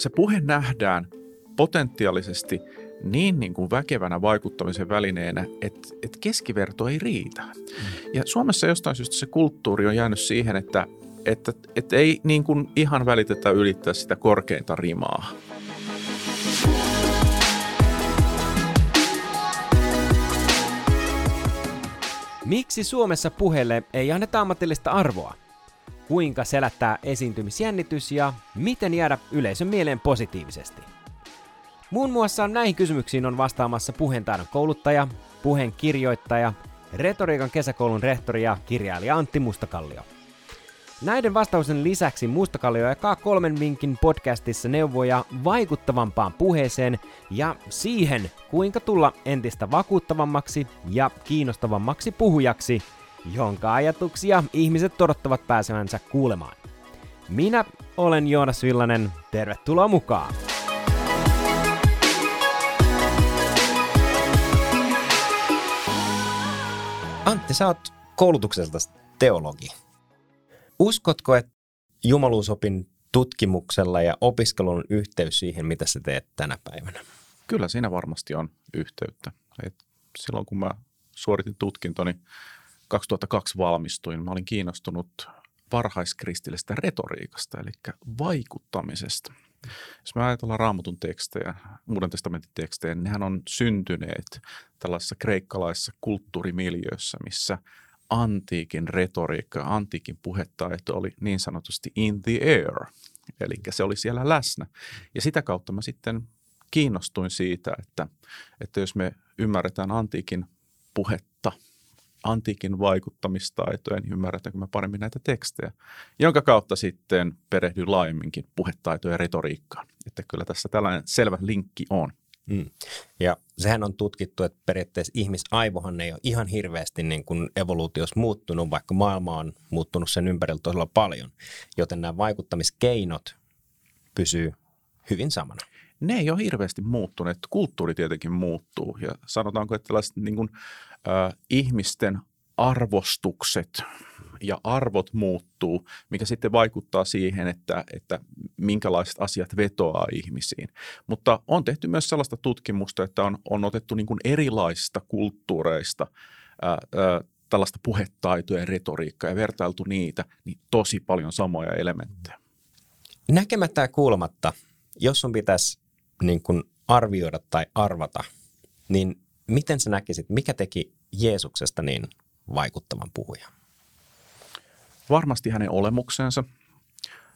se puhe nähdään potentiaalisesti niin, niin kuin väkevänä vaikuttamisen välineenä, että, että keskiverto ei riitä. Mm. Ja Suomessa jostain syystä se kulttuuri on jäänyt siihen, että, että, että ei niin kuin ihan välitetä ylittää sitä korkeinta rimaa. Miksi Suomessa puheelle ei anneta ammatillista arvoa? Kuinka selättää esiintymisjännitys ja miten jäädä yleisön mieleen positiivisesti? Muun muassa näihin kysymyksiin on vastaamassa puheentaidon kouluttaja, puheen kirjoittaja, retoriikan kesäkoulun rehtori ja kirjailija Antti Mustakallio. Näiden vastausten lisäksi Mustakallio jakaa kolmen minkin podcastissa neuvoja vaikuttavampaan puheeseen ja siihen, kuinka tulla entistä vakuuttavammaksi ja kiinnostavammaksi puhujaksi, jonka ajatuksia ihmiset odottavat pääsevänsä kuulemaan. Minä olen Joonas Villanen, tervetuloa mukaan! Antti, sä oot koulutukselta teologi. Uskotko, että jumaluusopin tutkimuksella ja opiskelun yhteys siihen, mitä sä teet tänä päivänä? Kyllä siinä varmasti on yhteyttä. Et silloin kun mä suoritin tutkintoni 2002 valmistuin, mä olin kiinnostunut varhaiskristillisestä retoriikasta, eli vaikuttamisesta. Jos me ajatellaan raamatun tekstejä, Uuden testamentin tekstejä, niin nehän on syntyneet tällaisessa kreikkalaisessa kulttuurimiljössä, missä antiikin retoriikka, antiikin puhetaito oli niin sanotusti in the air, eli se oli siellä läsnä. Ja sitä kautta mä sitten kiinnostuin siitä, että, että jos me ymmärretään antiikin puhetta, antiikin vaikuttamistaitoja, niin ymmärretäänkö me paremmin näitä tekstejä, jonka kautta sitten perehdyin laajemminkin puhetaitoja ja retoriikkaan. Että kyllä tässä tällainen selvä linkki on. Mm. Ja sehän on tutkittu, että periaatteessa ihmisaivohan ei ole ihan hirveästi niin kuin evoluutiossa muuttunut, vaikka maailma on muuttunut sen ympärillä todella paljon. Joten nämä vaikuttamiskeinot pysyy hyvin samana. Ne ei ole hirveästi muuttuneet. Kulttuuri tietenkin muuttuu ja sanotaanko, että tällaiset niin kuin, äh, ihmisten arvostukset ja arvot muuttuu, mikä sitten vaikuttaa siihen, että, että minkälaiset asiat vetoaa ihmisiin. Mutta on tehty myös sellaista tutkimusta, että on, on otettu niin kuin erilaisista kulttuureista ää, ää, tällaista puhetaitoa ja retoriikkaa ja vertailtu niitä, niin tosi paljon samoja elementtejä. Näkemättä ja kuulematta, jos sun pitäisi niin kuin arvioida tai arvata, niin miten sä näkisit, mikä teki Jeesuksesta niin vaikuttavan puhujan? varmasti hänen olemuksensa,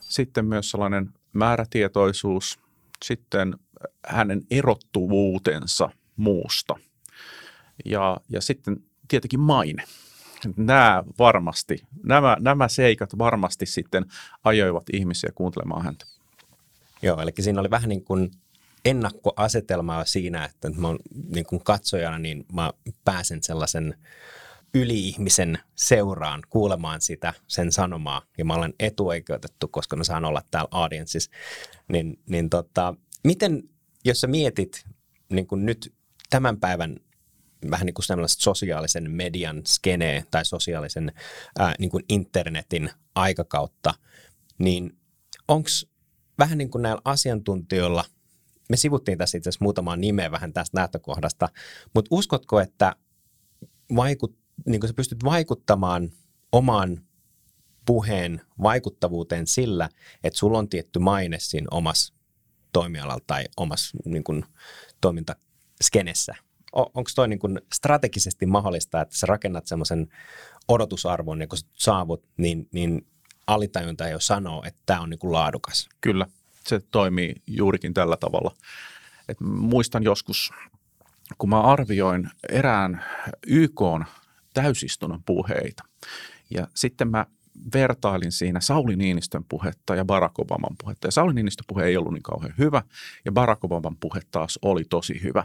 sitten myös sellainen määrätietoisuus, sitten hänen erottuvuutensa muusta ja, ja sitten tietenkin maine. Nämä varmasti, nämä, nämä seikat varmasti sitten ajoivat ihmisiä kuuntelemaan häntä. Joo, eli siinä oli vähän niin kuin ennakkoasetelmaa siinä, että mä niin kuin katsojana niin mä pääsen sellaisen yli-ihmisen seuraan kuulemaan sitä, sen sanomaa, ja mä olen etuoikeutettu, koska mä saan olla täällä audienssissa, niin, niin tota, miten, jos sä mietit niin kuin nyt tämän päivän vähän niin kuin sosiaalisen median skenee tai sosiaalisen ää, niin kuin internetin aikakautta, niin onko vähän niin kuin näillä asiantuntijoilla, me sivuttiin tässä itse asiassa muutamaa nimeä vähän tästä lähtökohdasta, mutta uskotko, että vaikut, niin sä pystyt vaikuttamaan omaan puheen vaikuttavuuteen sillä, että sulla on tietty maine siinä omassa toimialalla tai omassa niin kuin, toimintaskenessä. Onko toi niin kuin strategisesti mahdollista, että sä rakennat semmoisen odotusarvon ja kun sä saavut, niin, niin alitajunta jo sanoo, että tämä on niin kuin laadukas? Kyllä, se toimii juurikin tällä tavalla. Et muistan joskus, kun mä arvioin erään YK täysistunnon puheita. Ja sitten mä vertailin siinä Sauli Niinistön puhetta ja Barack Obaman puhetta. Ja Sauli Niinistön puhe ei ollut niin kauhean hyvä ja Barack Obaman puhe taas oli tosi hyvä.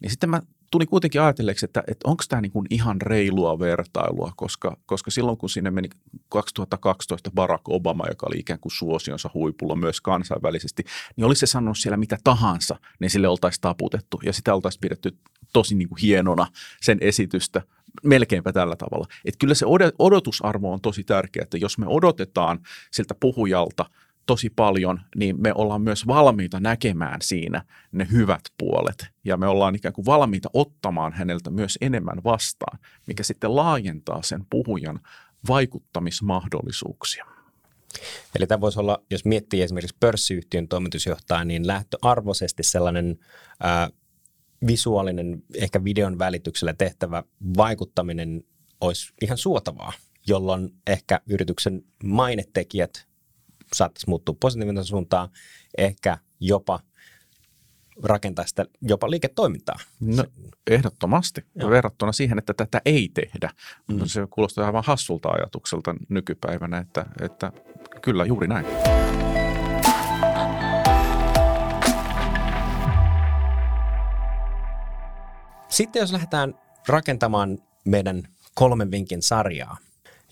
Niin sitten mä tuli kuitenkin ajatelleeksi, että, että onko tämä niin ihan reilua vertailua, koska, koska silloin kun sinne meni 2012 Barack Obama, joka oli ikään kuin suosionsa huipulla myös kansainvälisesti, niin olisi se sanonut siellä mitä tahansa, niin sille oltaisiin taputettu ja sitä oltaisiin pidetty tosi niin kuin hienona sen esitystä melkeinpä tällä tavalla. Että kyllä se odotusarvo on tosi tärkeä, että jos me odotetaan siltä puhujalta tosi paljon, niin me ollaan myös valmiita näkemään siinä ne hyvät puolet. Ja me ollaan ikään kuin valmiita ottamaan häneltä myös enemmän vastaan, mikä sitten laajentaa sen puhujan vaikuttamismahdollisuuksia. Eli tämä voisi olla, jos miettii esimerkiksi pörssiyhtiön toimitusjohtaja, niin lähtöarvoisesti sellainen ää, visuaalinen, ehkä videon välityksellä tehtävä vaikuttaminen olisi ihan suotavaa, jolloin ehkä yrityksen mainetekijät saattaisi muuttua positiivisen suuntaan, ehkä jopa rakentaa sitä jopa liiketoimintaa. No, ehdottomasti. Joo. Verrattuna siihen, että tätä ei tehdä. Mm. Se kuulostaa aivan hassulta ajatukselta nykypäivänä, että, että kyllä juuri näin. Sitten jos lähdetään rakentamaan meidän kolmen vinkin sarjaa,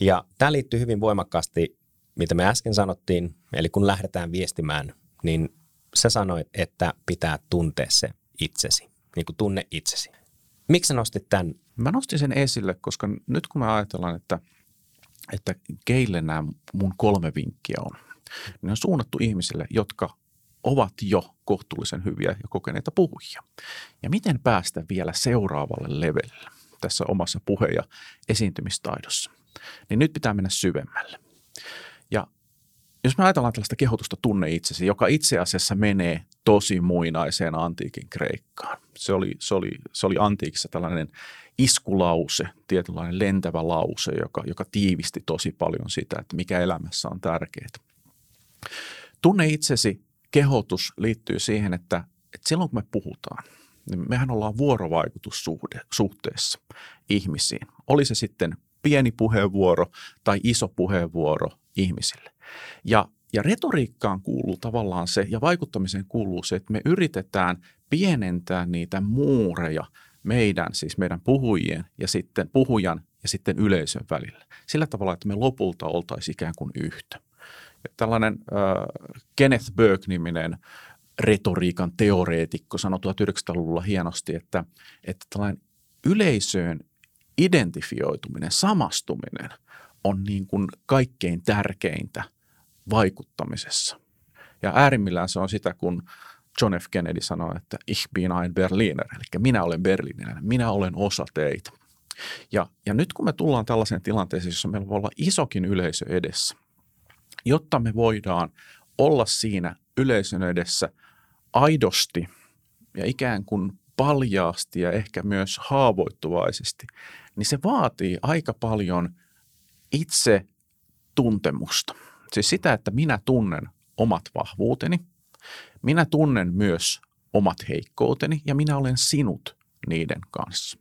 ja tämä liittyy hyvin voimakkaasti, mitä me äsken sanottiin, eli kun lähdetään viestimään, niin sä sanoit, että pitää tuntea se itsesi, niin kuin tunne itsesi. Miksi sä nostit tämän? Mä nostin sen esille, koska nyt kun me ajatellaan, että, että keille nämä mun kolme vinkkiä on, niin on suunnattu ihmisille, jotka ovat jo kohtuullisen hyviä ja kokeneita puhujia. Ja miten päästä vielä seuraavalle levelille tässä omassa puhe- ja esiintymistaidossa? Niin nyt pitää mennä syvemmälle. Jos me ajatellaan tällaista kehotusta tunne itsesi, joka itse asiassa menee tosi muinaiseen antiikin Kreikkaan. Se oli, se oli, se oli antiikissa tällainen iskulause, tietynlainen lentävä lause, joka, joka tiivisti tosi paljon sitä, että mikä elämässä on tärkeää. Tunne itsesi kehotus liittyy siihen, että, että silloin kun me puhutaan, niin mehän ollaan vuorovaikutussuhteessa ihmisiin. Oli se sitten pieni puheenvuoro tai iso puheenvuoro ihmisille. Ja, ja retoriikkaan kuuluu tavallaan se, ja vaikuttamiseen kuuluu se, että me yritetään pienentää niitä muureja meidän, siis meidän puhujien ja sitten puhujan ja sitten yleisön välillä. Sillä tavalla, että me lopulta oltaisiin ikään kuin yhtä. Ja tällainen äh, Kenneth Burke-niminen retoriikan teoreetikko sanoi 1900-luvulla hienosti, että, että tällainen yleisöön identifioituminen, samastuminen on niin kuin kaikkein tärkeintä vaikuttamisessa. Ja äärimmillään se on sitä, kun John F. Kennedy sanoi, että ich bin ein Berliner, eli minä olen berliiniläinen, minä olen osa teitä. Ja, ja nyt kun me tullaan tällaiseen tilanteeseen, jossa meillä voi olla isokin yleisö edessä, jotta me voidaan olla siinä yleisön edessä aidosti ja ikään kuin paljaasti ja ehkä myös haavoittuvaisesti, niin se vaatii aika paljon itse tuntemusta. Siis sitä, että minä tunnen omat vahvuuteni, minä tunnen myös omat heikkouteni ja minä olen sinut niiden kanssa.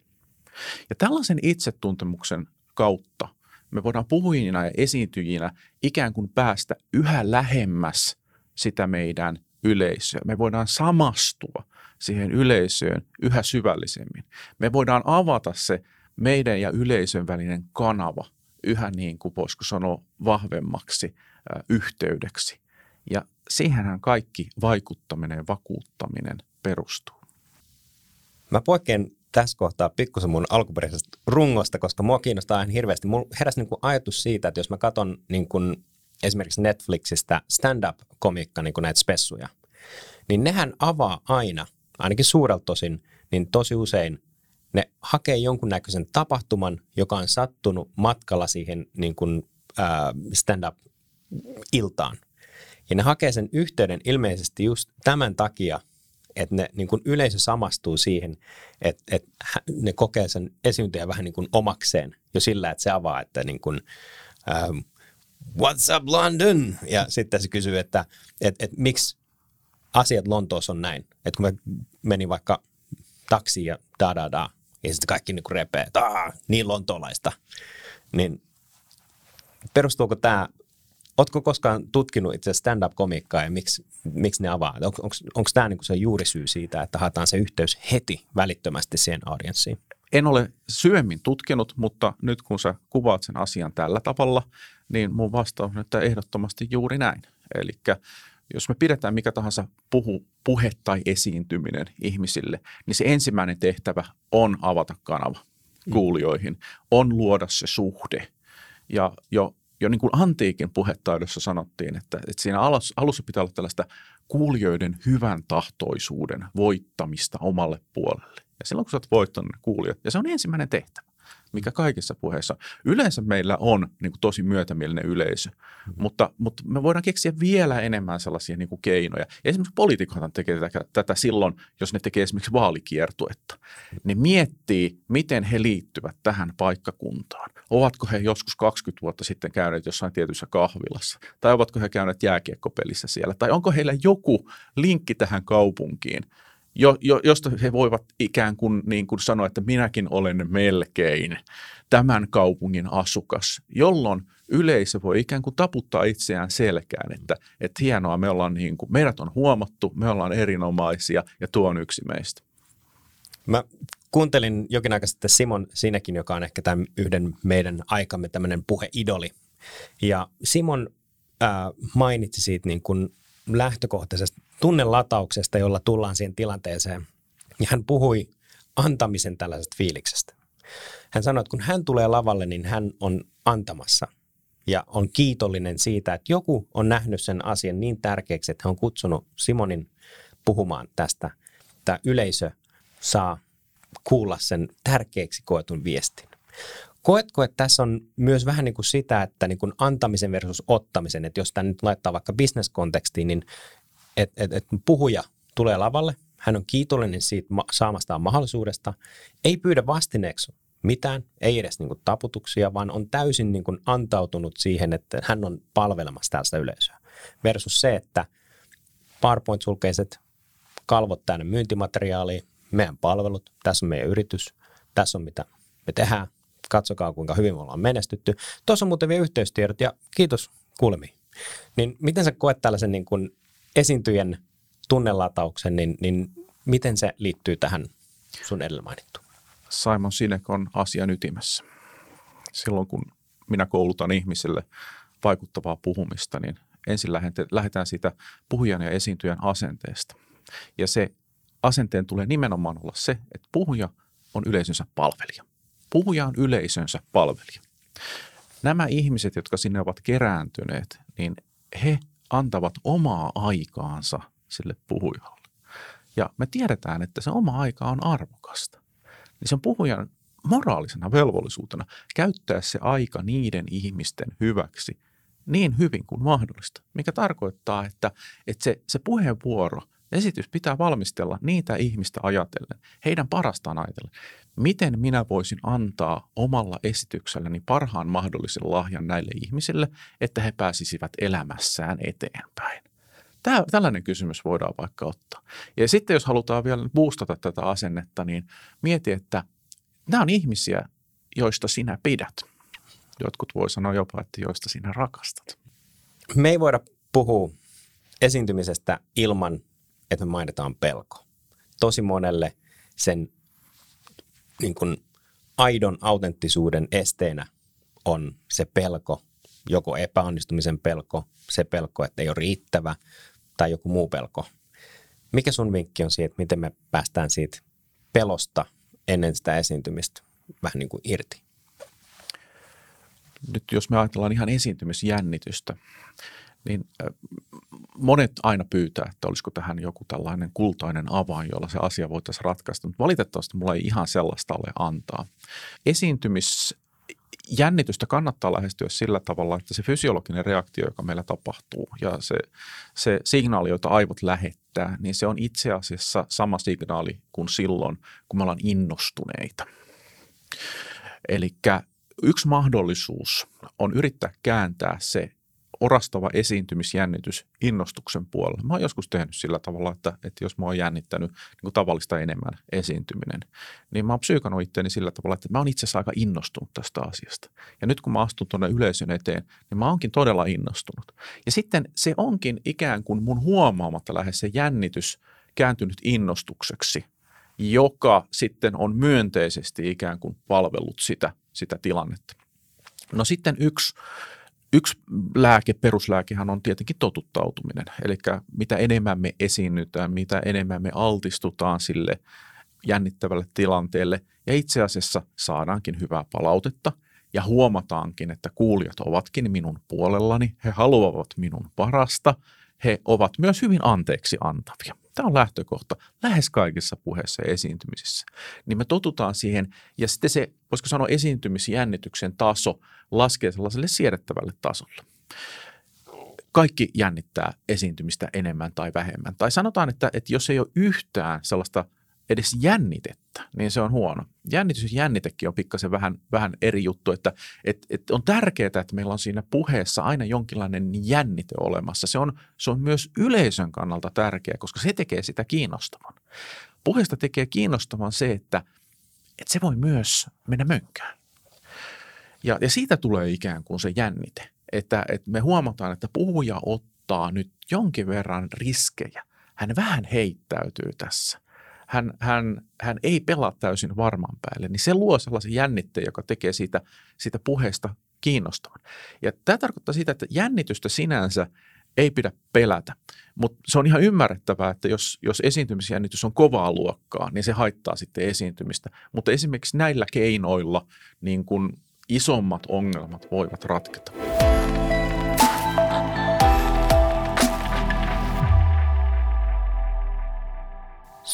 Ja tällaisen itsetuntemuksen kautta me voidaan puhujina ja esiintyjinä ikään kuin päästä yhä lähemmäs sitä meidän yleisöä. Me voidaan samastua siihen yleisöön yhä syvällisemmin. Me voidaan avata se meidän ja yleisön välinen kanava yhä niin kuin voisiko sanoa vahvemmaksi yhteydeksi. Ja siihenhän kaikki vaikuttaminen ja vakuuttaminen perustuu. Mä poikkean tässä kohtaa pikkusen mun alkuperäisestä rungosta, koska mua kiinnostaa ihan hirveästi. Mulla heräsi niin kuin ajatus siitä, että jos mä katson niin kuin esimerkiksi Netflixistä stand-up-komiikka, niin kuin näitä spessuja, niin nehän avaa aina, ainakin suurelta tosin, niin tosi usein ne hakee jonkunnäköisen tapahtuman, joka on sattunut matkalla siihen niin kuin, ää, stand-up-iltaan. Ja ne hakee sen yhteyden ilmeisesti just tämän takia, että ne niin kuin yleisö samastuu siihen, että, että ne kokee sen esiintyjän vähän niin kuin omakseen jo sillä, että se avaa, että niin kuin, ähm, what's up London? Ja sitten se kysyy, että että että miksi asiat Lontoossa on näin. Että kun mä menin vaikka taksiin ja da da da, ja sitten kaikki niin repee, että niin lontoolaista, niin perustuuko tämä Oletko koskaan tutkinut itse stand-up-komiikkaa ja miksi, miksi ne avaa? On, onko tämä niinku se juurisyy siitä, että haetaan se yhteys heti välittömästi siihen audienssiin? En ole syömmin tutkinut, mutta nyt kun sä kuvaat sen asian tällä tavalla, niin mun vastaus on, että ehdottomasti juuri näin. Eli jos me pidetään mikä tahansa puhu, puhe tai esiintyminen ihmisille, niin se ensimmäinen tehtävä on avata kanava mm. kuulijoihin, on luoda se suhde. Ja jo jo niin kuin antiikin puhetaidossa sanottiin, että, että siinä alussa, pitää olla tällaista kuulijoiden hyvän tahtoisuuden voittamista omalle puolelle. Ja silloin kun sä oot voittanut ne kuulijat, ja se on ensimmäinen tehtävä mikä kaikissa puheissa. Yleensä meillä on niin kuin tosi myötämielinen yleisö, mm. mutta, mutta me voidaan keksiä vielä enemmän sellaisia niin kuin keinoja. Esimerkiksi poliitikot tekee tätä, tätä silloin, jos ne tekee esimerkiksi vaalikiertuetta. Ne miettii, miten he liittyvät tähän paikkakuntaan. Ovatko he joskus 20 vuotta sitten käyneet jossain tietyssä kahvilassa? Tai ovatko he käyneet jääkiekkopelissä siellä? Tai onko heillä joku linkki tähän kaupunkiin – jo, jo, josta he voivat ikään kuin, niin kuin sanoa, että minäkin olen melkein tämän kaupungin asukas, jolloin yleisö voi ikään kuin taputtaa itseään selkään, että, että hienoa, me ollaan niin kuin, meidät on huomattu, me ollaan erinomaisia ja tuo on yksi meistä. Mä kuuntelin jokin aika sitten Simon sinäkin, joka on ehkä tämän yhden meidän aikamme tämmöinen puheidoli. Ja Simon ää, mainitsi siitä niin kuin lähtökohtaisesta tunnelatauksesta, jolla tullaan siihen tilanteeseen. Ja hän puhui antamisen tällaisesta fiiliksestä. Hän sanoi, että kun hän tulee lavalle, niin hän on antamassa ja on kiitollinen siitä, että joku on nähnyt sen asian niin tärkeäksi, että hän on kutsunut Simonin puhumaan tästä. Tämä yleisö saa kuulla sen tärkeäksi koetun viestin. Koetko, että tässä on myös vähän niin kuin sitä, että niin kuin antamisen versus ottamisen, että jos tämä nyt laittaa vaikka bisneskontekstiin, niin että et, et puhuja tulee lavalle, hän on kiitollinen siitä saamastaan mahdollisuudesta, ei pyydä vastineeksi mitään, ei edes niin kuin taputuksia, vaan on täysin niin kuin antautunut siihen, että hän on palvelemassa tällaista yleisöä. Versus se, että PowerPoint-sulkeiset kalvot tänne myyntimateriaalia, meidän palvelut, tässä on meidän yritys, tässä on mitä me tehdään, katsokaa kuinka hyvin me ollaan menestytty. Tuossa on muuten vielä yhteystiedot ja kiitos kuulemiin. Niin miten sä koet tällaisen niin kuin esiintyjen tunnelatauksen, niin, niin miten se liittyy tähän sun edellä mainittuun? Simon Sinek on asian ytimessä. Silloin kun minä koulutan ihmisille vaikuttavaa puhumista, niin ensin lähdetään siitä puhujan ja esiintyjän asenteesta. Ja se asenteen tulee nimenomaan olla se, että puhuja on yleisönsä palvelija. Puhuja on yleisönsä palvelija. Nämä ihmiset, jotka sinne ovat kerääntyneet, niin he antavat omaa aikaansa sille puhujalle. Ja me tiedetään, että se oma aika on arvokasta. Niin se on puhujan moraalisena velvollisuutena käyttää se aika niiden ihmisten hyväksi niin hyvin kuin mahdollista, mikä tarkoittaa, että, että se, se puheenvuoro, esitys pitää valmistella niitä ihmistä ajatellen, heidän parastaan ajatellen. Miten minä voisin antaa omalla esitykselläni parhaan mahdollisen lahjan näille ihmisille, että he pääsisivät elämässään eteenpäin? Tämä, tällainen kysymys voidaan vaikka ottaa. Ja sitten jos halutaan vielä boostata tätä asennetta, niin mieti, että nämä on ihmisiä, joista sinä pidät. Jotkut voi sanoa jopa, että joista sinä rakastat. Me ei voida puhua esiintymisestä ilman, että me mainitaan pelko. Tosi monelle sen niin kuin aidon autenttisuuden esteenä on se pelko, joko epäonnistumisen pelko, se pelko, että ei ole riittävä tai joku muu pelko. Mikä sun vinkki on siitä, miten me päästään siitä pelosta ennen sitä esiintymistä vähän niin kuin irti? Nyt jos me ajatellaan ihan esiintymisjännitystä, niin monet aina pyytää, että olisiko tähän joku tällainen kultainen avain, jolla se asia voitaisiin ratkaista, mutta valitettavasti mulla ei ihan sellaista ole antaa. Esiintymis jännitystä kannattaa lähestyä sillä tavalla, että se fysiologinen reaktio, joka meillä tapahtuu ja se, se signaali, jota aivot lähettää, niin se on itse asiassa sama signaali kuin silloin, kun me ollaan innostuneita. Eli yksi mahdollisuus on yrittää kääntää se orastava esiintymisjännitys innostuksen puolella. Mä oon joskus tehnyt sillä tavalla, että, että jos mä oon jännittänyt niin kuin tavallista enemmän esiintyminen, niin mä oon psyykannut itteeni sillä tavalla, että mä oon itse asiassa aika innostunut tästä asiasta. Ja nyt kun mä astun tuonne yleisön eteen, niin mä oonkin todella innostunut. Ja sitten se onkin ikään kuin mun huomaamatta lähes se jännitys kääntynyt innostukseksi, joka sitten on myönteisesti ikään kuin palvellut sitä, sitä tilannetta. No sitten yksi Yksi lääke, peruslääkehän on tietenkin totuttautuminen. Eli mitä enemmän me esiinnytään, mitä enemmän me altistutaan sille jännittävälle tilanteelle ja itse asiassa saadaankin hyvää palautetta ja huomataankin, että kuulijat ovatkin minun puolellani, he haluavat minun parasta, he ovat myös hyvin anteeksi antavia. Tämä on lähtökohta lähes kaikissa puheissa ja esiintymisissä. Niin me totutaan siihen ja sitten se, voisiko sanoa esiintymisjännityksen taso laskee sellaiselle siedettävälle tasolle. Kaikki jännittää esiintymistä enemmän tai vähemmän. Tai sanotaan, että, että jos ei ole yhtään sellaista – edes jännitettä, niin se on huono. Jännitys ja jännitekin on pikkasen vähän, vähän eri juttu, että et, et on tärkeää, että meillä on siinä puheessa aina jonkinlainen jännite olemassa. Se on, se on myös yleisön kannalta tärkeää, koska se tekee sitä kiinnostavan. Puheesta tekee kiinnostavan se, että, että se voi myös mennä mönkään. Ja, ja siitä tulee ikään kuin se jännite, että, että me huomataan, että puhuja ottaa nyt jonkin verran riskejä. Hän vähän heittäytyy tässä – hän, hän, hän ei pelaa täysin varman päälle, niin se luo sellaisen jännitteen, joka tekee siitä, siitä puheesta kiinnostavan. Ja tämä tarkoittaa sitä, että jännitystä sinänsä ei pidä pelätä, mutta se on ihan ymmärrettävää, että jos, jos esiintymisjännitys on kovaa luokkaa, niin se haittaa sitten esiintymistä. Mutta esimerkiksi näillä keinoilla niin kun isommat ongelmat voivat ratketa.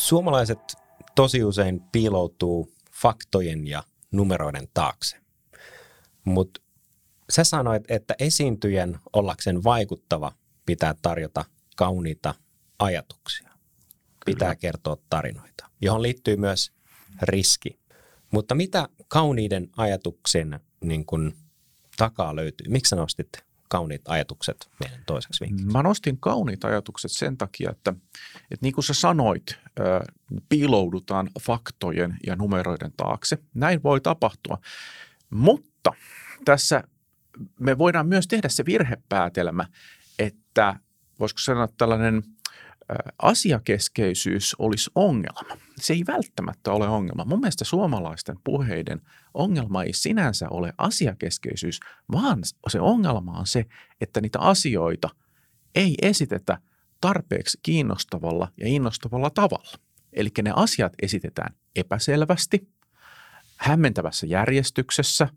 Suomalaiset tosi usein piiloutuu faktojen ja numeroiden taakse. Mutta sä sanoit, että esiintyjän ollakseen vaikuttava pitää tarjota kauniita ajatuksia. Pitää Kyllä. kertoa tarinoita, johon liittyy myös riski. Mutta mitä kauniiden ajatuksen niin kun, takaa löytyy? Miksi sä nostit kauniit ajatukset meidän toiseksi vinkiksi? Mä nostin kauniit ajatukset sen takia, että, että niin kuin sä sanoit, piiloudutaan faktojen ja numeroiden taakse. Näin voi tapahtua, mutta tässä me voidaan myös tehdä se virhepäätelmä, että voisiko sanoa tällainen – asiakeskeisyys olisi ongelma. Se ei välttämättä ole ongelma. Mun mielestä suomalaisten puheiden ongelma ei sinänsä ole asiakeskeisyys, vaan se ongelma on se, että niitä asioita ei esitetä tarpeeksi kiinnostavalla ja innostavalla tavalla. Eli ne asiat esitetään epäselvästi, hämmentävässä järjestyksessä,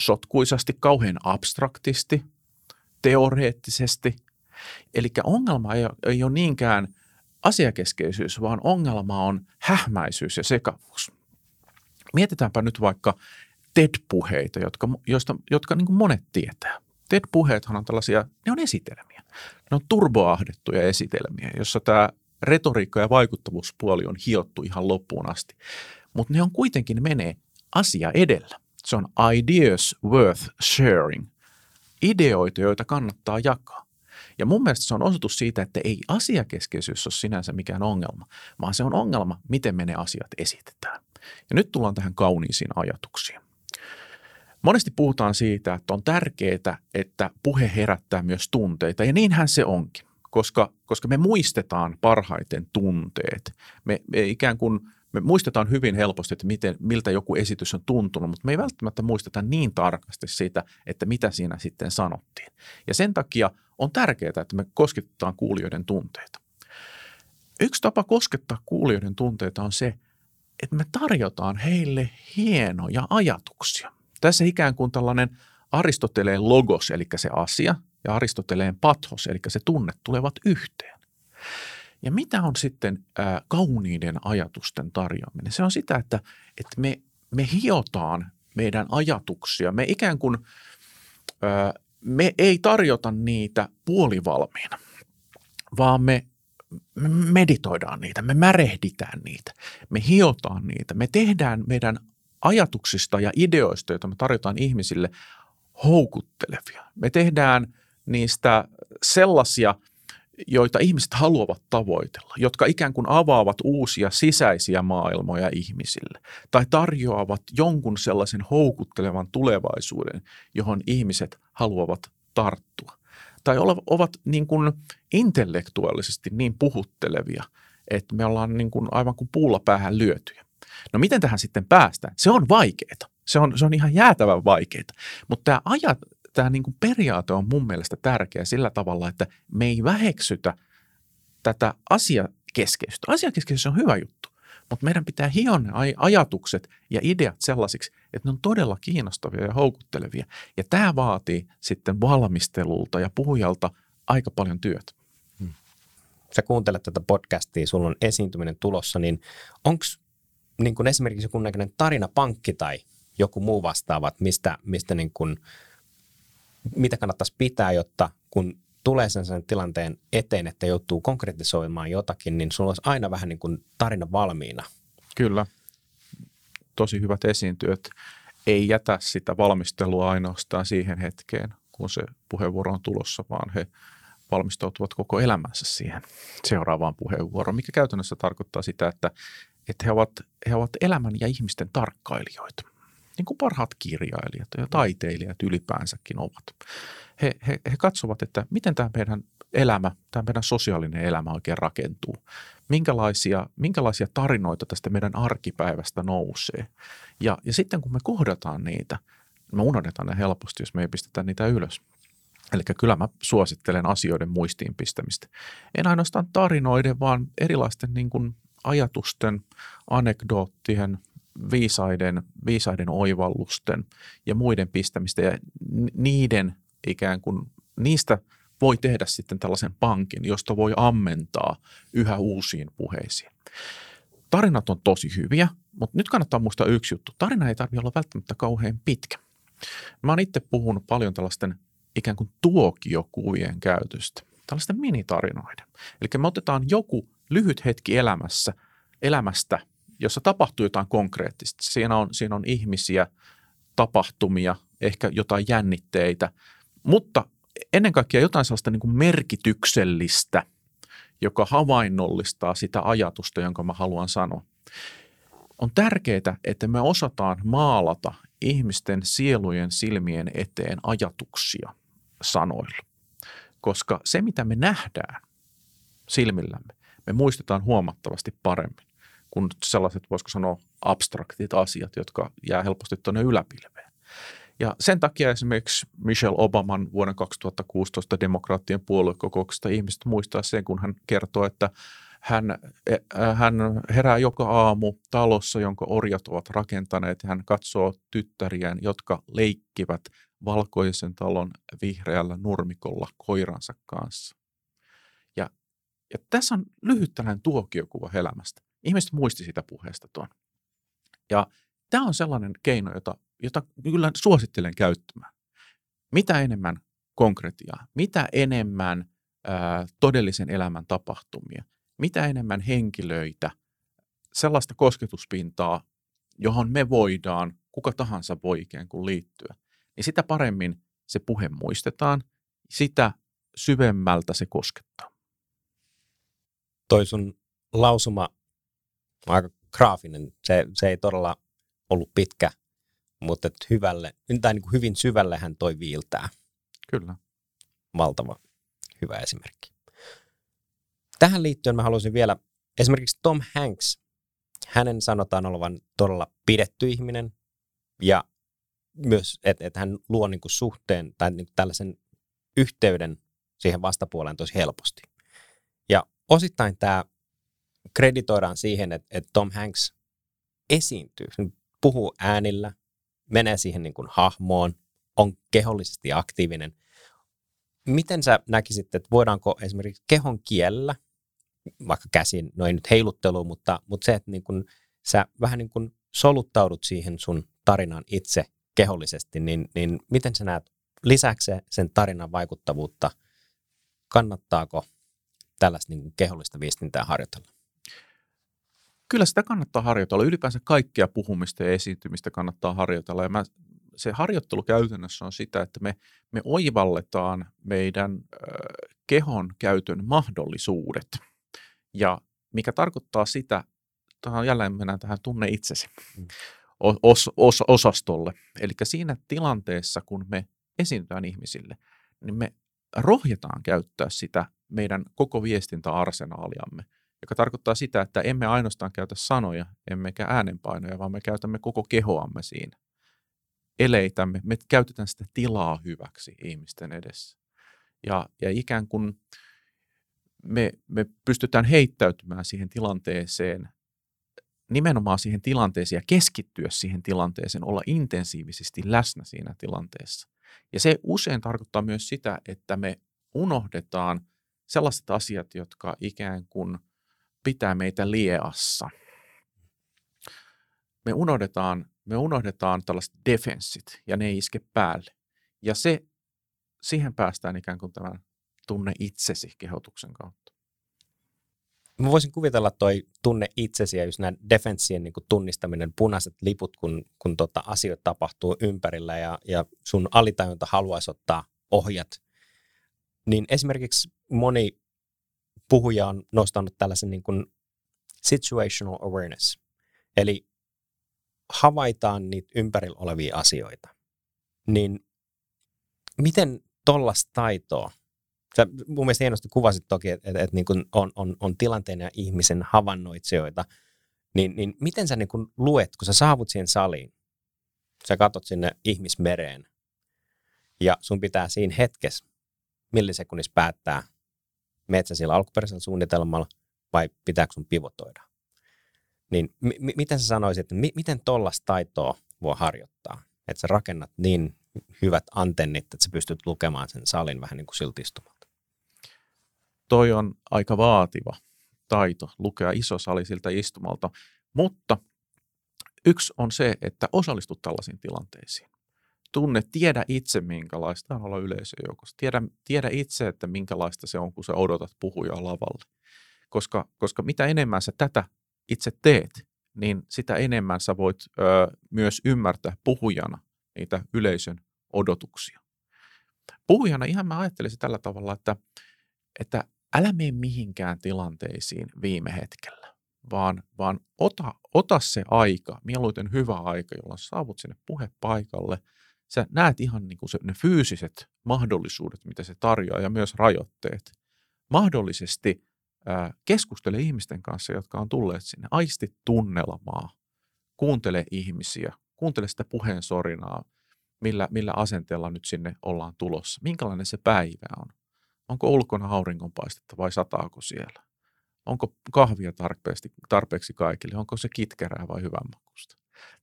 sotkuisasti, kauhean abstraktisti, teoreettisesti – Eli ongelma ei ole, ei ole niinkään asiakeskeisyys, vaan ongelma on hähmäisyys ja sekavuus. Mietitäänpä nyt vaikka TED-puheita, jotka, joista, jotka niin monet tietää. TED-puheethan on tällaisia, ne on esitelmiä. Ne on turboahdettuja esitelmiä, jossa tämä retoriikka ja vaikuttavuuspuoli on hiottu ihan loppuun asti. Mutta ne on kuitenkin menee asia edellä. Se on ideas worth sharing. Ideoita, joita kannattaa jakaa. Ja mun mielestä se on osoitus siitä, että ei asiakeskeisyys ole sinänsä mikään ongelma, vaan se on ongelma, miten me ne asiat esitetään. Ja nyt tullaan tähän kauniisiin ajatuksiin. Monesti puhutaan siitä, että on tärkeää, että puhe herättää myös tunteita, ja niinhän se onkin, koska, koska me muistetaan parhaiten tunteet. Me, me ikään kuin me muistetaan hyvin helposti, että miten, miltä joku esitys on tuntunut, mutta me ei välttämättä muisteta niin tarkasti siitä, että mitä siinä sitten sanottiin. Ja sen takia on tärkeää, että me kosketetaan kuulijoiden tunteita. Yksi tapa koskettaa kuulijoiden tunteita on se, että me tarjotaan heille hienoja ajatuksia. Tässä ikään kuin tällainen Aristoteleen logos, eli se asia, ja Aristoteleen pathos, eli se tunne, tulevat yhteen. Ja mitä on sitten ää, kauniiden ajatusten tarjoaminen? Se on sitä, että, että me, me hiotaan meidän ajatuksia. Me ikään kuin ää, me ei tarjota niitä puolivalmiina, vaan me meditoidaan niitä, me märehditään niitä, me hiotaan niitä, me tehdään meidän ajatuksista ja ideoista, joita me tarjotaan ihmisille, houkuttelevia. Me tehdään niistä sellaisia – joita ihmiset haluavat tavoitella, jotka ikään kuin avaavat uusia sisäisiä maailmoja ihmisille tai tarjoavat jonkun sellaisen houkuttelevan tulevaisuuden, johon ihmiset haluavat tarttua. Tai ovat niin kuin intellektuaalisesti niin puhuttelevia, että me ollaan niin kuin aivan kuin puulla päähän lyötyjä. No miten tähän sitten päästään? Se on vaikeaa. Se on, se on ihan jäätävän vaikeaa. Mutta tämä ajat, tämä niin kuin periaate on mun mielestä tärkeä sillä tavalla, että me ei väheksytä tätä asiakeskeisyyttä. Asiakeskeisyys on hyvä juttu, mutta meidän pitää hioa ne ajatukset ja ideat sellaisiksi, että ne on todella kiinnostavia ja houkuttelevia. Ja tämä vaatii sitten valmistelulta ja puhujalta aika paljon työtä. Hmm. Sä kuuntelet tätä podcastia, sulla on esiintyminen tulossa, niin onko niin esimerkiksi joku näköinen tarinapankki tai joku muu vastaava, mistä, mistä niin kuin, mitä kannattaisi pitää, jotta kun tulee sen, sen tilanteen eteen, että joutuu konkretisoimaan jotakin, niin sulla olisi aina vähän niin kuin tarina valmiina. Kyllä. Tosi hyvät esiintyöt. Ei jätä sitä valmistelua ainoastaan siihen hetkeen, kun se puheenvuoro on tulossa, vaan he valmistautuvat koko elämänsä siihen seuraavaan puheenvuoroon, mikä käytännössä tarkoittaa sitä, että, että he, ovat, he ovat elämän ja ihmisten tarkkailijoita niin kuin parhaat kirjailijat ja taiteilijat ylipäänsäkin ovat. He, he, he katsovat, että miten tämä meidän elämä, tämä meidän sosiaalinen elämä oikein rakentuu. Minkälaisia, minkälaisia tarinoita tästä meidän arkipäivästä nousee. Ja, ja sitten kun me kohdataan niitä, me unohdetaan ne helposti, jos me ei pistetä niitä ylös. Eli kyllä mä suosittelen asioiden muistiin pistämistä. En ainoastaan tarinoiden, vaan erilaisten niin kuin ajatusten, anekdoottien, viisaiden, viisaiden oivallusten ja muiden pistämistä ja niiden ikään kuin, niistä voi tehdä sitten tällaisen pankin, josta voi ammentaa yhä uusiin puheisiin. Tarinat on tosi hyviä, mutta nyt kannattaa muistaa yksi juttu. Tarina ei tarvitse olla välttämättä kauhean pitkä. Mä oon itse puhunut paljon tällaisten ikään kuin tuokiokuvien käytöstä, tällaisten minitarinoiden. Eli me otetaan joku lyhyt hetki elämässä, elämästä – jossa tapahtuu jotain konkreettista. Siinä on, siinä on ihmisiä, tapahtumia, ehkä jotain jännitteitä, mutta ennen kaikkea jotain sellaista niin kuin merkityksellistä, joka havainnollistaa sitä ajatusta, jonka mä haluan sanoa. On tärkeää, että me osataan maalata ihmisten sielujen silmien eteen ajatuksia sanoilla, koska se, mitä me nähdään silmillämme, me muistetaan huomattavasti paremmin kuin sellaiset, voisiko sanoa, abstraktit asiat, jotka jää helposti tuonne yläpilveen. Ja sen takia esimerkiksi Michelle Obaman vuoden 2016 demokraattien puoluekokouksesta ihmiset muistaa sen, kun hän kertoo, että hän, e, hän herää joka aamu talossa, jonka orjat ovat rakentaneet ja hän katsoo tyttäriään, jotka leikkivät valkoisen talon vihreällä nurmikolla koiransa kanssa. Ja, ja tässä on lyhyt tällainen tuokiokuva elämästä. Ihmiset muisti sitä puheesta tuon. Ja tämä on sellainen keino, jota, jota kyllä suosittelen käyttämään. Mitä enemmän konkretiaa, mitä enemmän ää, todellisen elämän tapahtumia, mitä enemmän henkilöitä, sellaista kosketuspintaa, johon me voidaan, kuka tahansa voi ikään kuin liittyä, niin sitä paremmin se puhe muistetaan, sitä syvemmältä se koskettaa. Toi sun lausuma aika graafinen. Se, se ei todella ollut pitkä, mutta et hyvälle, tai niin kuin hyvin syvälle hän toi viiltää. Kyllä. Valtava hyvä esimerkki. Tähän liittyen mä haluaisin vielä, esimerkiksi Tom Hanks, hänen sanotaan olevan todella pidetty ihminen ja myös, että et hän luo niin kuin suhteen tai niin kuin tällaisen yhteyden siihen vastapuoleen tosi helposti. Ja osittain tämä kreditoidaan siihen, että, että Tom Hanks esiintyy, puhuu äänillä, menee siihen niin kuin hahmoon, on kehollisesti aktiivinen. Miten sä näkisit, että voidaanko esimerkiksi kehon kielellä, vaikka käsin, no ei nyt heiluttelu, mutta, mutta se, että niin kuin sä vähän niin kuin soluttaudut siihen sun tarinan itse kehollisesti, niin, niin miten sä näet, lisäksi sen tarinan vaikuttavuutta, kannattaako tällaista niin kuin kehollista viestintää harjoitella? Kyllä sitä kannattaa harjoitella. Ylipäänsä kaikkea puhumista ja esiintymistä kannattaa harjoitella. Ja mä, se harjoittelu käytännössä on sitä, että me, me oivalletaan meidän äh, kehon käytön mahdollisuudet. Ja mikä tarkoittaa sitä, tähän jälleen mennään tähän tunne itsesi mm. os, os, osastolle. Eli siinä tilanteessa, kun me esiintytään ihmisille, niin me rohjetaan käyttää sitä meidän koko viestintäarsenaaliamme – joka tarkoittaa sitä, että emme ainoastaan käytä sanoja, emmekä äänenpainoja, vaan me käytämme koko kehoamme siinä. Eleitämme, me käytetään sitä tilaa hyväksi ihmisten edessä. Ja, ja ikään kuin me, me pystytään heittäytymään siihen tilanteeseen nimenomaan siihen tilanteeseen ja keskittyä siihen tilanteeseen, olla intensiivisesti läsnä siinä tilanteessa. Ja se usein tarkoittaa myös sitä, että me unohdetaan sellaiset asiat, jotka ikään kuin pitää meitä lieassa. Me unohdetaan, me unohdetaan tällaiset defenssit ja ne ei iske päälle. Ja se, siihen päästään ikään kuin tämän tunne itsesi kehotuksen kautta. Mä voisin kuvitella toi tunne itsesi ja just nämä defenssien niin tunnistaminen, punaiset liput, kun, kun tota asioita tapahtuu ympärillä ja, ja sun alitajunta haluaisi ottaa ohjat. Niin esimerkiksi moni puhuja on nostanut tällaisen niin kuin situational awareness. Eli havaitaan niitä ympärillä olevia asioita. Niin miten tollasta taitoa Sä mun mielestä hienosti kuvasit toki, että, että, että niin on, on, on tilanteen ja ihmisen havainnoitsijoita, niin, niin miten sä niin kuin luet, kun sä saavut siihen saliin, sä katot sinne ihmismereen, ja sun pitää siinä hetkessä millisekunnissa päättää, metsä sillä alkuperäisellä suunnitelmalla vai pitääkö sun pivotoida? Niin m- miten sä sanoisit, että mi- miten tollasta taitoa voi harjoittaa? Että sä rakennat niin hyvät antennit, että sä pystyt lukemaan sen salin vähän niin kuin siltistumaan toi on aika vaativa taito lukea iso sali siltä istumalta, mutta yksi on se, että osallistut tällaisiin tilanteisiin. Tunne, tiedä itse, minkälaista on olla yleisöjoukossa. Tiedä, tiedä itse, että minkälaista se on, kun sä odotat puhujaa lavalle. Koska, koska mitä enemmän sä tätä itse teet, niin sitä enemmän sä voit ö, myös ymmärtää puhujana niitä yleisön odotuksia. Puhujana ihan mä ajattelisin tällä tavalla, että, että älä mene mihinkään tilanteisiin viime hetkellä, vaan, vaan ota, ota se aika, mieluiten hyvä aika, jolloin saavut sinne puhepaikalle. Sä näet ihan niin kuin se, ne fyysiset mahdollisuudet, mitä se tarjoaa ja myös rajoitteet. Mahdollisesti ää, keskustele ihmisten kanssa, jotka on tulleet sinne. Aisti tunnelmaa, kuuntele ihmisiä, kuuntele sitä puheen sorinaa, millä, millä asenteella nyt sinne ollaan tulossa. Minkälainen se päivä on Onko ulkona auringonpaistetta vai sataako siellä? Onko kahvia tarpeeksi, tarpeeksi kaikille? Onko se kitkerää vai hyvänmakusta?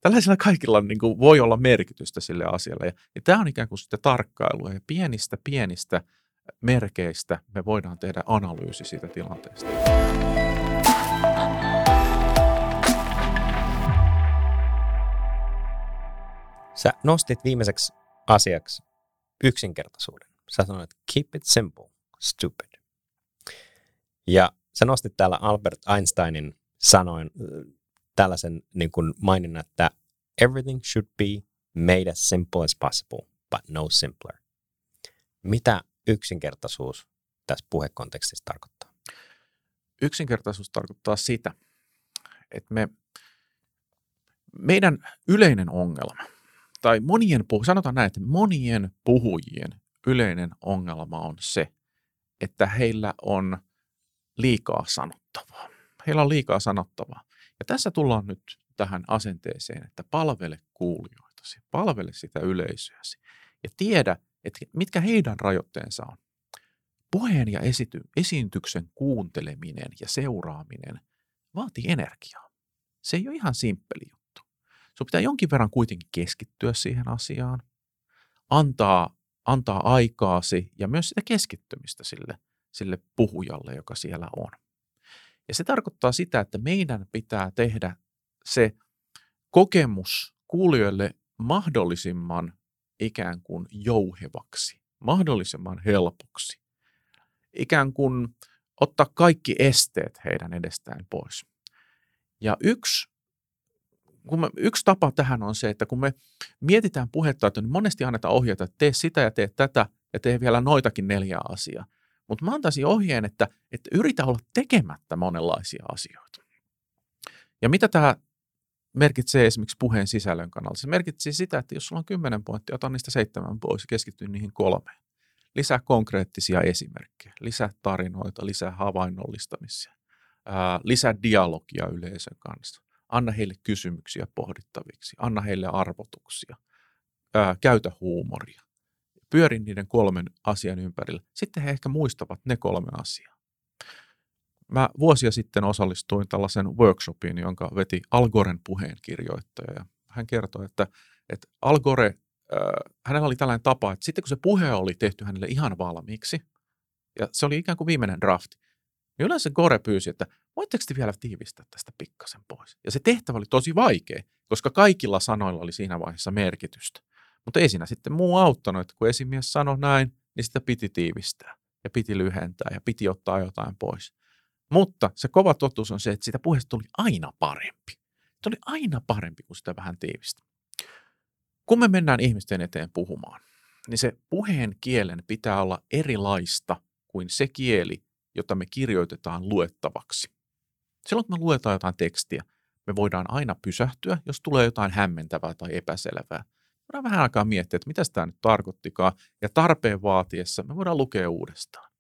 Tällaisilla kaikilla niin kuin, voi olla merkitystä sille asialle. Ja, ja tämä on ikään kuin sitä tarkkailua. Ja pienistä, pienistä merkeistä me voidaan tehdä analyysi siitä tilanteesta. Sä nostit viimeiseksi asiaksi yksinkertaisuuden. Sä sanoit, keep it simple stupid. Ja sä nostit täällä Albert Einsteinin sanoin tällaisen niin kuin maininnan, että everything should be made as simple as possible, but no simpler. Mitä yksinkertaisuus tässä puhekontekstissa tarkoittaa? Yksinkertaisuus tarkoittaa sitä, että me, meidän yleinen ongelma, tai monien, sanotaan näin, että monien puhujien yleinen ongelma on se, että heillä on liikaa sanottavaa. Heillä on liikaa sanottavaa. Ja tässä tullaan nyt tähän asenteeseen, että palvele kuulijoitasi, palvele sitä yleisöäsi ja tiedä, että mitkä heidän rajoitteensa on. Puheen ja esity, esiintyksen kuunteleminen ja seuraaminen vaatii energiaa. Se ei ole ihan simppeli juttu. Sinun pitää jonkin verran kuitenkin keskittyä siihen asiaan, antaa antaa aikaasi ja myös sitä keskittymistä sille, sille puhujalle, joka siellä on. Ja se tarkoittaa sitä, että meidän pitää tehdä se kokemus kuulijoille mahdollisimman ikään kuin jouhevaksi, mahdollisimman helpoksi. Ikään kuin ottaa kaikki esteet heidän edestään pois. Ja yksi kun me, yksi tapa tähän on se, että kun me mietitään puhetta, että niin monesti annetaan ohjeita, että tee sitä ja tee tätä ja tee vielä noitakin neljä asiaa. Mutta mä antaisin ohjeen, että, että yritä olla tekemättä monenlaisia asioita. Ja mitä tämä merkitsee esimerkiksi puheen sisällön kannalta? Se merkitsee sitä, että jos sulla on kymmenen pointtia, ota niistä seitsemän pois ja keskity niihin kolmeen. Lisää konkreettisia esimerkkejä, lisää tarinoita, lisää havainnollistamisia, ää, lisää dialogia yleisön kanssa anna heille kysymyksiä pohdittaviksi, anna heille arvotuksia, ää, käytä huumoria. Pyörin niiden kolmen asian ympärillä. Sitten he ehkä muistavat ne kolme asiaa. Mä vuosia sitten osallistuin tällaisen workshopiin, jonka veti Algoren puheenkirjoittaja. Ja hän kertoi, että, että Algore, äh, hänellä oli tällainen tapa, että sitten kun se puhe oli tehty hänelle ihan valmiiksi, ja se oli ikään kuin viimeinen drafti, niin yleensä Gore pyysi, että voitteko te vielä tiivistää tästä pikkasen pois? Ja se tehtävä oli tosi vaikea, koska kaikilla sanoilla oli siinä vaiheessa merkitystä. Mutta ei siinä sitten muu auttanut, että kun esimies sanoi näin, niin sitä piti tiivistää ja piti lyhentää ja piti ottaa jotain pois. Mutta se kova totuus on se, että sitä puheesta tuli aina parempi. Se oli aina parempi, kun sitä vähän tiivistä. Kun me mennään ihmisten eteen puhumaan, niin se puheen kielen pitää olla erilaista kuin se kieli, jota me kirjoitetaan luettavaksi. Silloin kun me luetaan jotain tekstiä, me voidaan aina pysähtyä, jos tulee jotain hämmentävää tai epäselvää. Voidaan vähän aikaa miettiä, että mitä tämä nyt tarkoittikaan, ja tarpeen vaatiessa me voidaan lukea uudestaan.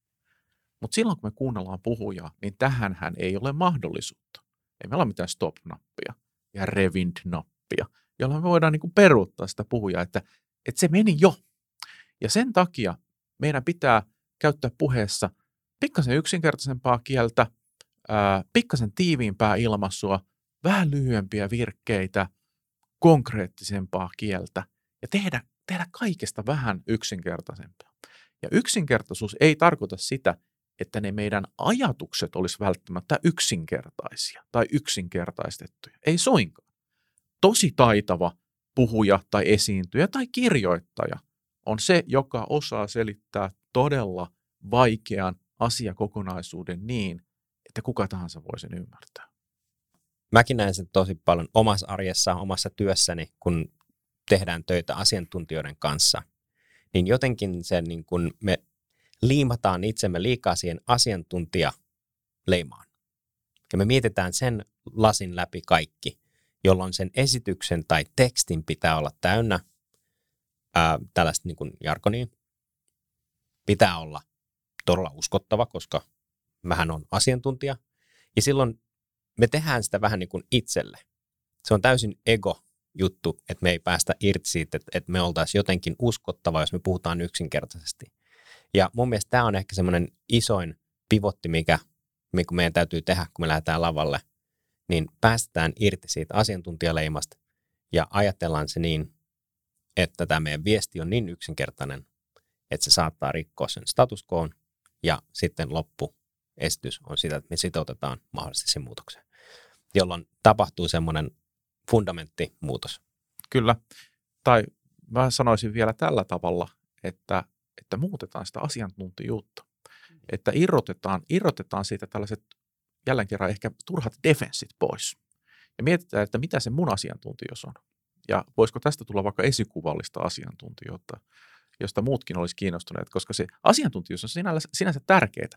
Mutta silloin kun me kuunnellaan puhujaa, niin tähänhän ei ole mahdollisuutta. Ei meillä ole mitään stop-nappia ja rewind-nappia, jolla me voidaan niin peruuttaa sitä puhujaa, että, että se meni jo. Ja sen takia meidän pitää käyttää puheessa pikkasen yksinkertaisempaa kieltä, pikkasen tiiviimpää ilmaisua, vähän lyhyempiä virkkeitä, konkreettisempaa kieltä ja tehdä, tehdä kaikesta vähän yksinkertaisempaa. Ja yksinkertaisuus ei tarkoita sitä, että ne meidän ajatukset olisi välttämättä yksinkertaisia tai yksinkertaistettuja. Ei soinkaan. Tosi taitava puhuja tai esiintyjä tai kirjoittaja on se, joka osaa selittää todella vaikean asiakokonaisuuden niin, että kuka tahansa voi sen ymmärtää. Mäkin näen sen tosi paljon omassa arjessa, omassa työssäni, kun tehdään töitä asiantuntijoiden kanssa. Niin jotenkin se, niin kun me liimataan itsemme liikaa siihen asiantuntijaleimaan. Ja me mietitään sen lasin läpi kaikki, jolloin sen esityksen tai tekstin pitää olla täynnä ää, tällaista niin kuin jargonia. Pitää olla todella uskottava, koska mähän on asiantuntija. Ja silloin me tehdään sitä vähän niin kuin itselle. Se on täysin ego juttu, että me ei päästä irti siitä, että, että me oltaisiin jotenkin uskottava, jos me puhutaan yksinkertaisesti. Ja mun mielestä tämä on ehkä semmoinen isoin pivotti, mikä, mikä meidän täytyy tehdä, kun me lähdetään lavalle, niin päästetään irti siitä asiantuntijaleimasta ja ajatellaan se niin, että tämä meidän viesti on niin yksinkertainen, että se saattaa rikkoa sen status quo ja sitten loppu esitys on sitä, että me sitoutetaan mahdollisesti sen muutokseen, jolloin tapahtuu semmoinen fundamenttimuutos. Kyllä. Tai mä sanoisin vielä tällä tavalla, että, että muutetaan sitä asiantuntijuutta. Että irrotetaan, irrotetaan siitä tällaiset jälleen kerran ehkä turhat defenssit pois. Ja mietitään, että mitä se mun asiantuntijuus on. Ja voisiko tästä tulla vaikka esikuvallista asiantuntijuutta, josta muutkin olisi kiinnostuneet, koska se asiantuntijuus on sinänsä, sinänsä tärkeää.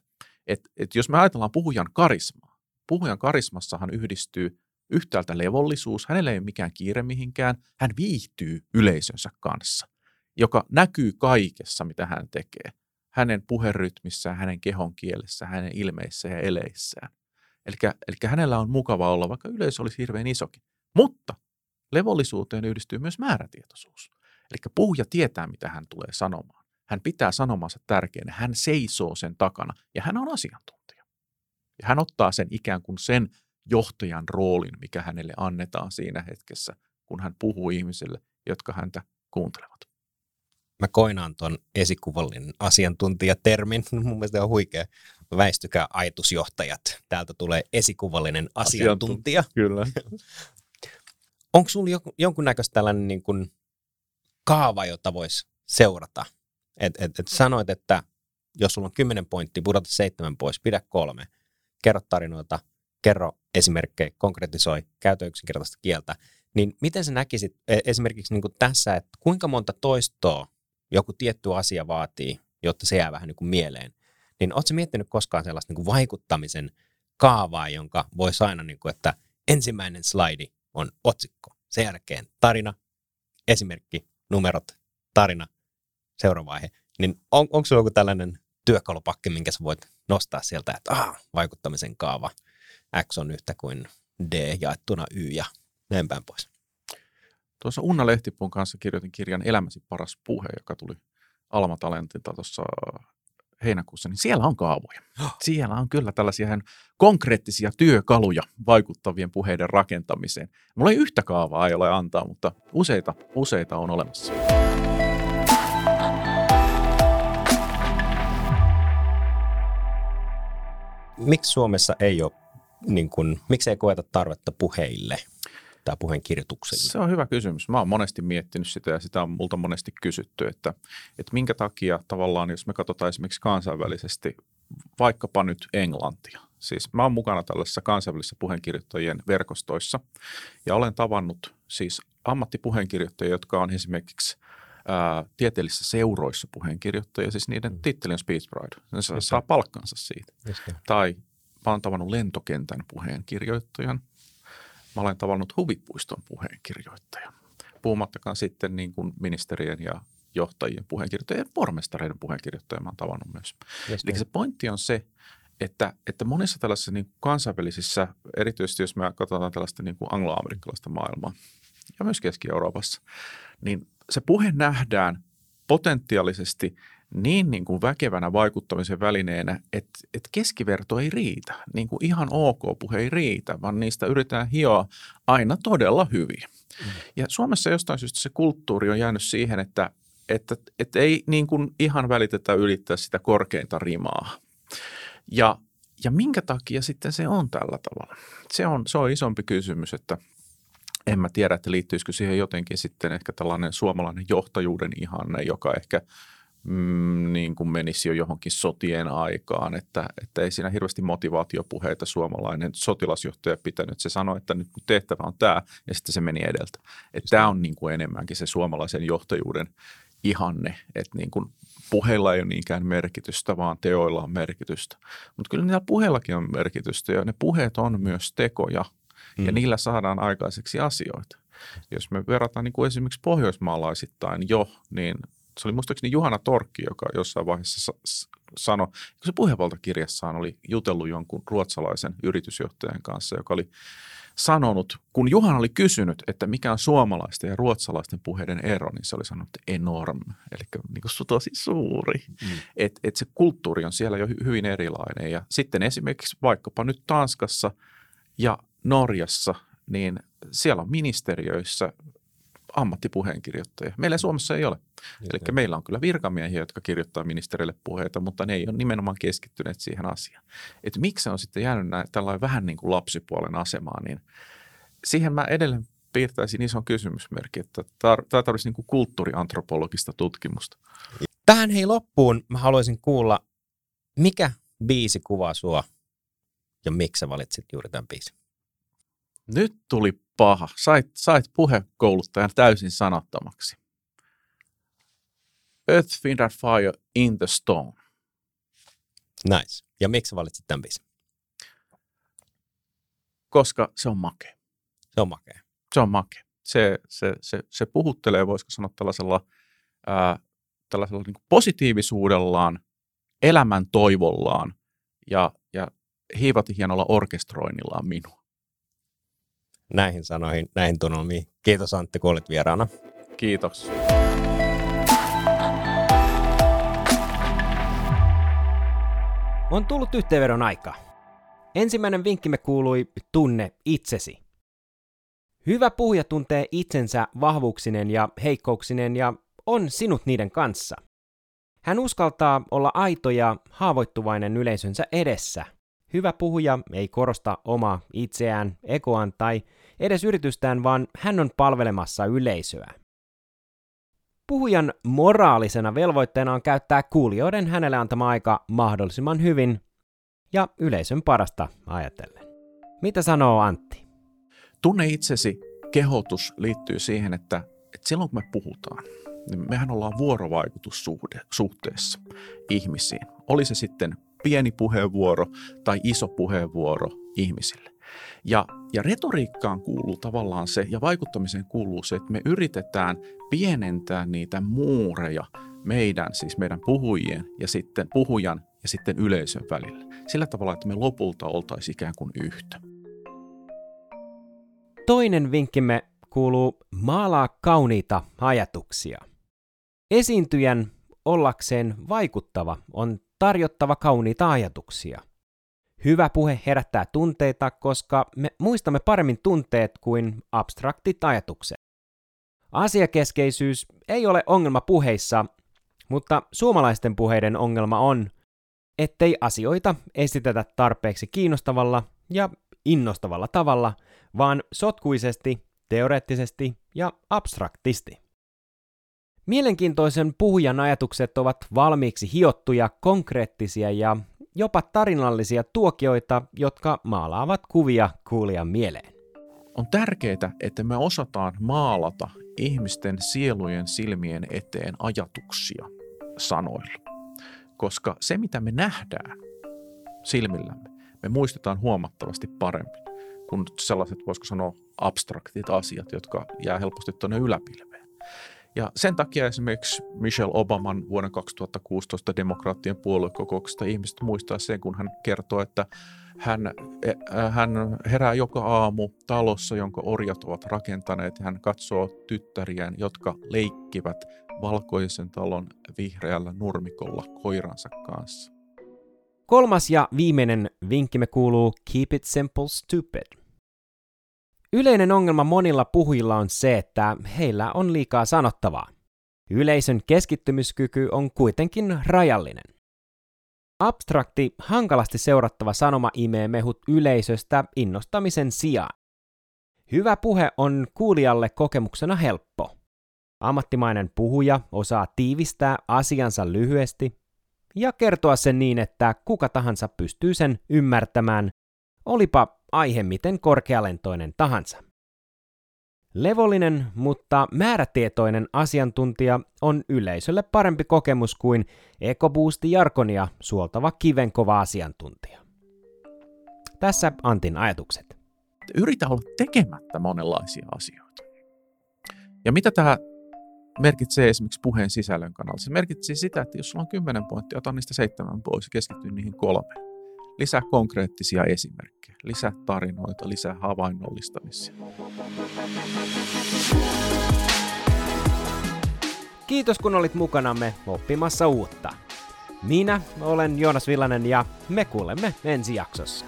Että et jos me ajatellaan puhujan karismaa, puhujan karismassahan yhdistyy yhtäältä levollisuus, hänellä ei ole mikään kiire mihinkään, hän viihtyy yleisönsä kanssa, joka näkyy kaikessa, mitä hän tekee. Hänen puherytmissään, hänen kehon kielessä, hänen ilmeissä ja eleissään. Eli hänellä on mukava olla, vaikka yleisö olisi hirveän isokin. Mutta levollisuuteen yhdistyy myös määrätietoisuus. Eli puhuja tietää, mitä hän tulee sanomaan. Hän pitää sanomansa tärkeänä, hän seisoo sen takana ja hän on asiantuntija. Ja hän ottaa sen ikään kuin sen johtajan roolin, mikä hänelle annetaan siinä hetkessä, kun hän puhuu ihmisille, jotka häntä kuuntelevat. Mä koinaan tuon esikuvallinen asiantuntijatermin. Mun mielestä on huikea. Väistykää ajatusjohtajat. Täältä tulee esikuvallinen asiantuntija. Asiantunt- kyllä. Onko sinulla jonkunnäköistä tällainen niin kuin kaava, jota voisi seurata? Et, et, et sanoit, että jos sulla on kymmenen pointtia, pudota seitsemän pois, pidä kolme. Kerro tarinoita, kerro esimerkkejä, konkretisoi, käytä yksinkertaista kieltä. Niin miten sä näkisit e, esimerkiksi niin kuin tässä, että kuinka monta toistoa joku tietty asia vaatii, jotta se jää vähän niin kuin mieleen? Niin ootko miettinyt koskaan sellaista niin kuin vaikuttamisen kaavaa, jonka voisi aina, niin kuin, että ensimmäinen slaidi on otsikko, sen jälkeen tarina, esimerkki, numerot, tarina, seuraava vaihe. Niin on, onko sinulla joku tällainen työkalupakki, minkä sä voit nostaa sieltä, että ah, vaikuttamisen kaava, X on yhtä kuin D jaettuna Y ja näin päin pois. Tuossa Unna Lehtipuun kanssa kirjoitin kirjan Elämäsi paras puhe, joka tuli Alma Talentilta tuossa heinäkuussa, niin siellä on kaavoja. Siellä on kyllä tällaisia ihan konkreettisia työkaluja vaikuttavien puheiden rakentamiseen. Mulla ei yhtä kaavaa ei ole antaa, mutta useita, useita on olemassa. Miksi Suomessa ei ole, niin kuin, miksi ei koeta tarvetta puheille tai puheen kirjoitukselle? Se on hyvä kysymys. Mä oon monesti miettinyt sitä ja sitä on multa monesti kysytty, että, että minkä takia tavallaan, jos me katsotaan esimerkiksi kansainvälisesti, vaikkapa nyt Englantia. Siis mä oon mukana tällaisessa kansainvälisissä puheenkirjoittajien verkostoissa ja olen tavannut siis ammattipuheenkirjoittajia, jotka on esimerkiksi ää, tieteellisissä seuroissa puheenkirjoittajia, siis niiden mm. titteli on Speech Bride. Ne saa, saa palkkansa siitä. Tai mä oon tavannut lentokentän puheenkirjoittajan. Mä olen tavannut huvipuiston puheenkirjoittajan. Puhumattakaan sitten niin kuin ministerien ja johtajien puheenkirjoittajien ja pormestareiden puheenkirjoittajia mä oon tavannut myös. Just Eli se pointti on se, että, että monissa tällaisissa niin kuin kansainvälisissä, erityisesti jos me katsotaan tällaista niin kuin angloamerikkalaista maailmaa ja myös Keski-Euroopassa, niin se puhe nähdään potentiaalisesti niin, niin kuin väkevänä vaikuttamisen välineenä, että, että keskiverto ei riitä. Niin kuin ihan ok puhe ei riitä, vaan niistä yritetään hioa aina todella hyviä. Mm. Ja Suomessa jostain syystä se kulttuuri on jäänyt siihen, että, että, että ei niin kuin ihan välitetä ylittää sitä korkeinta rimaa. Ja, ja minkä takia sitten se on tällä tavalla? Se on, se on isompi kysymys, että – en mä tiedä, että liittyisikö siihen jotenkin sitten ehkä tällainen suomalainen johtajuuden ihanne, joka ehkä mm, niin kuin menisi jo johonkin sotien aikaan, että, että ei siinä hirveästi motivaatiopuheita suomalainen sotilasjohtaja pitänyt. Se sanoi, että nyt tehtävä on tämä, ja sitten se meni edeltä. Että tämä on niin kuin enemmänkin se suomalaisen johtajuuden ihanne, että niin kuin puheilla ei ole niinkään merkitystä, vaan teoilla on merkitystä. Mutta kyllä niillä puheillakin on merkitystä, ja ne puheet on myös tekoja – mm. ja niillä saadaan aikaiseksi asioita. Jos me verrataan niin kuin esimerkiksi pohjoismaalaisittain jo, niin se oli muistaakseni Juhana Torkki, joka jossain vaiheessa sanoi, kun se puheenvaltakirjassaan oli jutellut jonkun ruotsalaisen yritysjohtajan kanssa, joka oli sanonut, kun Juhan oli kysynyt, että mikä on suomalaisten ja ruotsalaisten puheiden ero, niin se oli sanonut, että enorm, eli niin kuin tosi suuri. Mm. Että et se kulttuuri on siellä jo hyvin erilainen. Ja sitten esimerkiksi vaikkapa nyt Tanskassa ja Norjassa, niin siellä on ministeriöissä ammattipuheenkirjoittajia. Meillä Suomessa ei ole. Eli meillä on kyllä virkamiehiä, jotka kirjoittaa ministerille puheita, mutta ne ei ole nimenomaan keskittyneet siihen asiaan. Että miksi on sitten jäänyt näin, tällainen vähän niin kuin lapsipuolen asemaan, niin siihen mä edelleen piirtäisin ison kysymysmerkin, että tämä tarvitsisi niin kuin kulttuuriantropologista tutkimusta. Tähän hei loppuun mä haluaisin kuulla, mikä biisi kuvaa sua ja miksi sä valitsit juuri tämän biisin? Nyt tuli paha. Sait, sait puhekouluttajan täysin sanattomaksi. Earth, Wind and Fire in the Stone. Nice. Ja miksi valitsit tämän biisin? Koska se on makea. Se on makea. Se on makea. Se, se, se, se puhuttelee, voisiko sanoa tällaisella, ää, tällaisella niin positiivisuudellaan, elämän toivollaan ja, ja hiivati hienolla orkestroinnillaan minua näihin sanoihin, näihin tunnelmiin. Kiitos Antti, kun olit vieraana. Kiitos. On tullut yhteenvedon aika. Ensimmäinen vinkkimme kuului tunne itsesi. Hyvä puhuja tuntee itsensä vahvuuksinen ja heikkouksineen ja on sinut niiden kanssa. Hän uskaltaa olla aito ja haavoittuvainen yleisönsä edessä Hyvä puhuja ei korosta omaa itseään, ekoaan tai edes yritystään, vaan hän on palvelemassa yleisöä. Puhujan moraalisena velvoitteena on käyttää kuulijoiden hänelle antama aika mahdollisimman hyvin ja yleisön parasta ajatellen. Mitä sanoo Antti? Tunne itsesi kehotus liittyy siihen, että, että silloin kun me puhutaan, niin mehän ollaan vuorovaikutussuhteessa ihmisiin. Oli se sitten pieni puheenvuoro tai iso puheenvuoro ihmisille. Ja, ja retoriikkaan kuuluu tavallaan se, ja vaikuttamiseen kuuluu se, että me yritetään pienentää niitä muureja meidän, siis meidän puhujien ja sitten puhujan ja sitten yleisön välillä. Sillä tavalla, että me lopulta oltaisiin ikään kuin yhtä. Toinen vinkkimme kuuluu maalaa kauniita ajatuksia. Esiintyjän ollakseen vaikuttava on tarjottava kauniita ajatuksia. Hyvä puhe herättää tunteita, koska me muistamme paremmin tunteet kuin abstraktit ajatukset. Asiakeskeisyys ei ole ongelma puheissa, mutta suomalaisten puheiden ongelma on, ettei asioita esitetä tarpeeksi kiinnostavalla ja innostavalla tavalla, vaan sotkuisesti, teoreettisesti ja abstraktisti. Mielenkiintoisen puhujan ajatukset ovat valmiiksi hiottuja, konkreettisia ja jopa tarinallisia tuokioita, jotka maalaavat kuvia kuulijan mieleen. On tärkeää, että me osataan maalata ihmisten sielujen silmien eteen ajatuksia sanoilla. Koska se, mitä me nähdään silmillämme, me muistetaan huomattavasti paremmin kuin sellaiset, voisiko sanoa, abstraktit asiat, jotka jää helposti tuonne yläpilveen. Ja sen takia esimerkiksi Michelle Obaman vuonna 2016 demokraattien puoluekokouksesta ihmiset muistaa sen, kun hän kertoo, että hän, e, hän herää joka aamu talossa, jonka orjat ovat rakentaneet. Hän katsoo tyttäriään, jotka leikkivät valkoisen talon vihreällä nurmikolla koiransa kanssa. Kolmas ja viimeinen vinkkimme kuuluu Keep it simple stupid. Yleinen ongelma monilla puhujilla on se, että heillä on liikaa sanottavaa. Yleisön keskittymiskyky on kuitenkin rajallinen. Abstrakti, hankalasti seurattava sanoma imee mehut yleisöstä innostamisen sijaan. Hyvä puhe on kuulijalle kokemuksena helppo. Ammattimainen puhuja osaa tiivistää asiansa lyhyesti ja kertoa sen niin, että kuka tahansa pystyy sen ymmärtämään, olipa aihe miten korkealentoinen tahansa. Levollinen, mutta määrätietoinen asiantuntija on yleisölle parempi kokemus kuin EcoBoosti Jarkonia suoltava kivenkova asiantuntija. Tässä Antin ajatukset. Yritä olla tekemättä monenlaisia asioita. Ja mitä tämä merkitsee esimerkiksi puheen sisällön kannalta? Se merkitsee sitä, että jos sulla on kymmenen pointtia, ota niistä seitsemän pois ja keskity niihin kolmeen. Lisää konkreettisia esimerkkejä, lisää tarinoita, lisää havainnollistamisia. Kiitos kun olit mukanamme oppimassa uutta. Minä olen Joonas Villanen ja me kuulemme ensi jaksossa.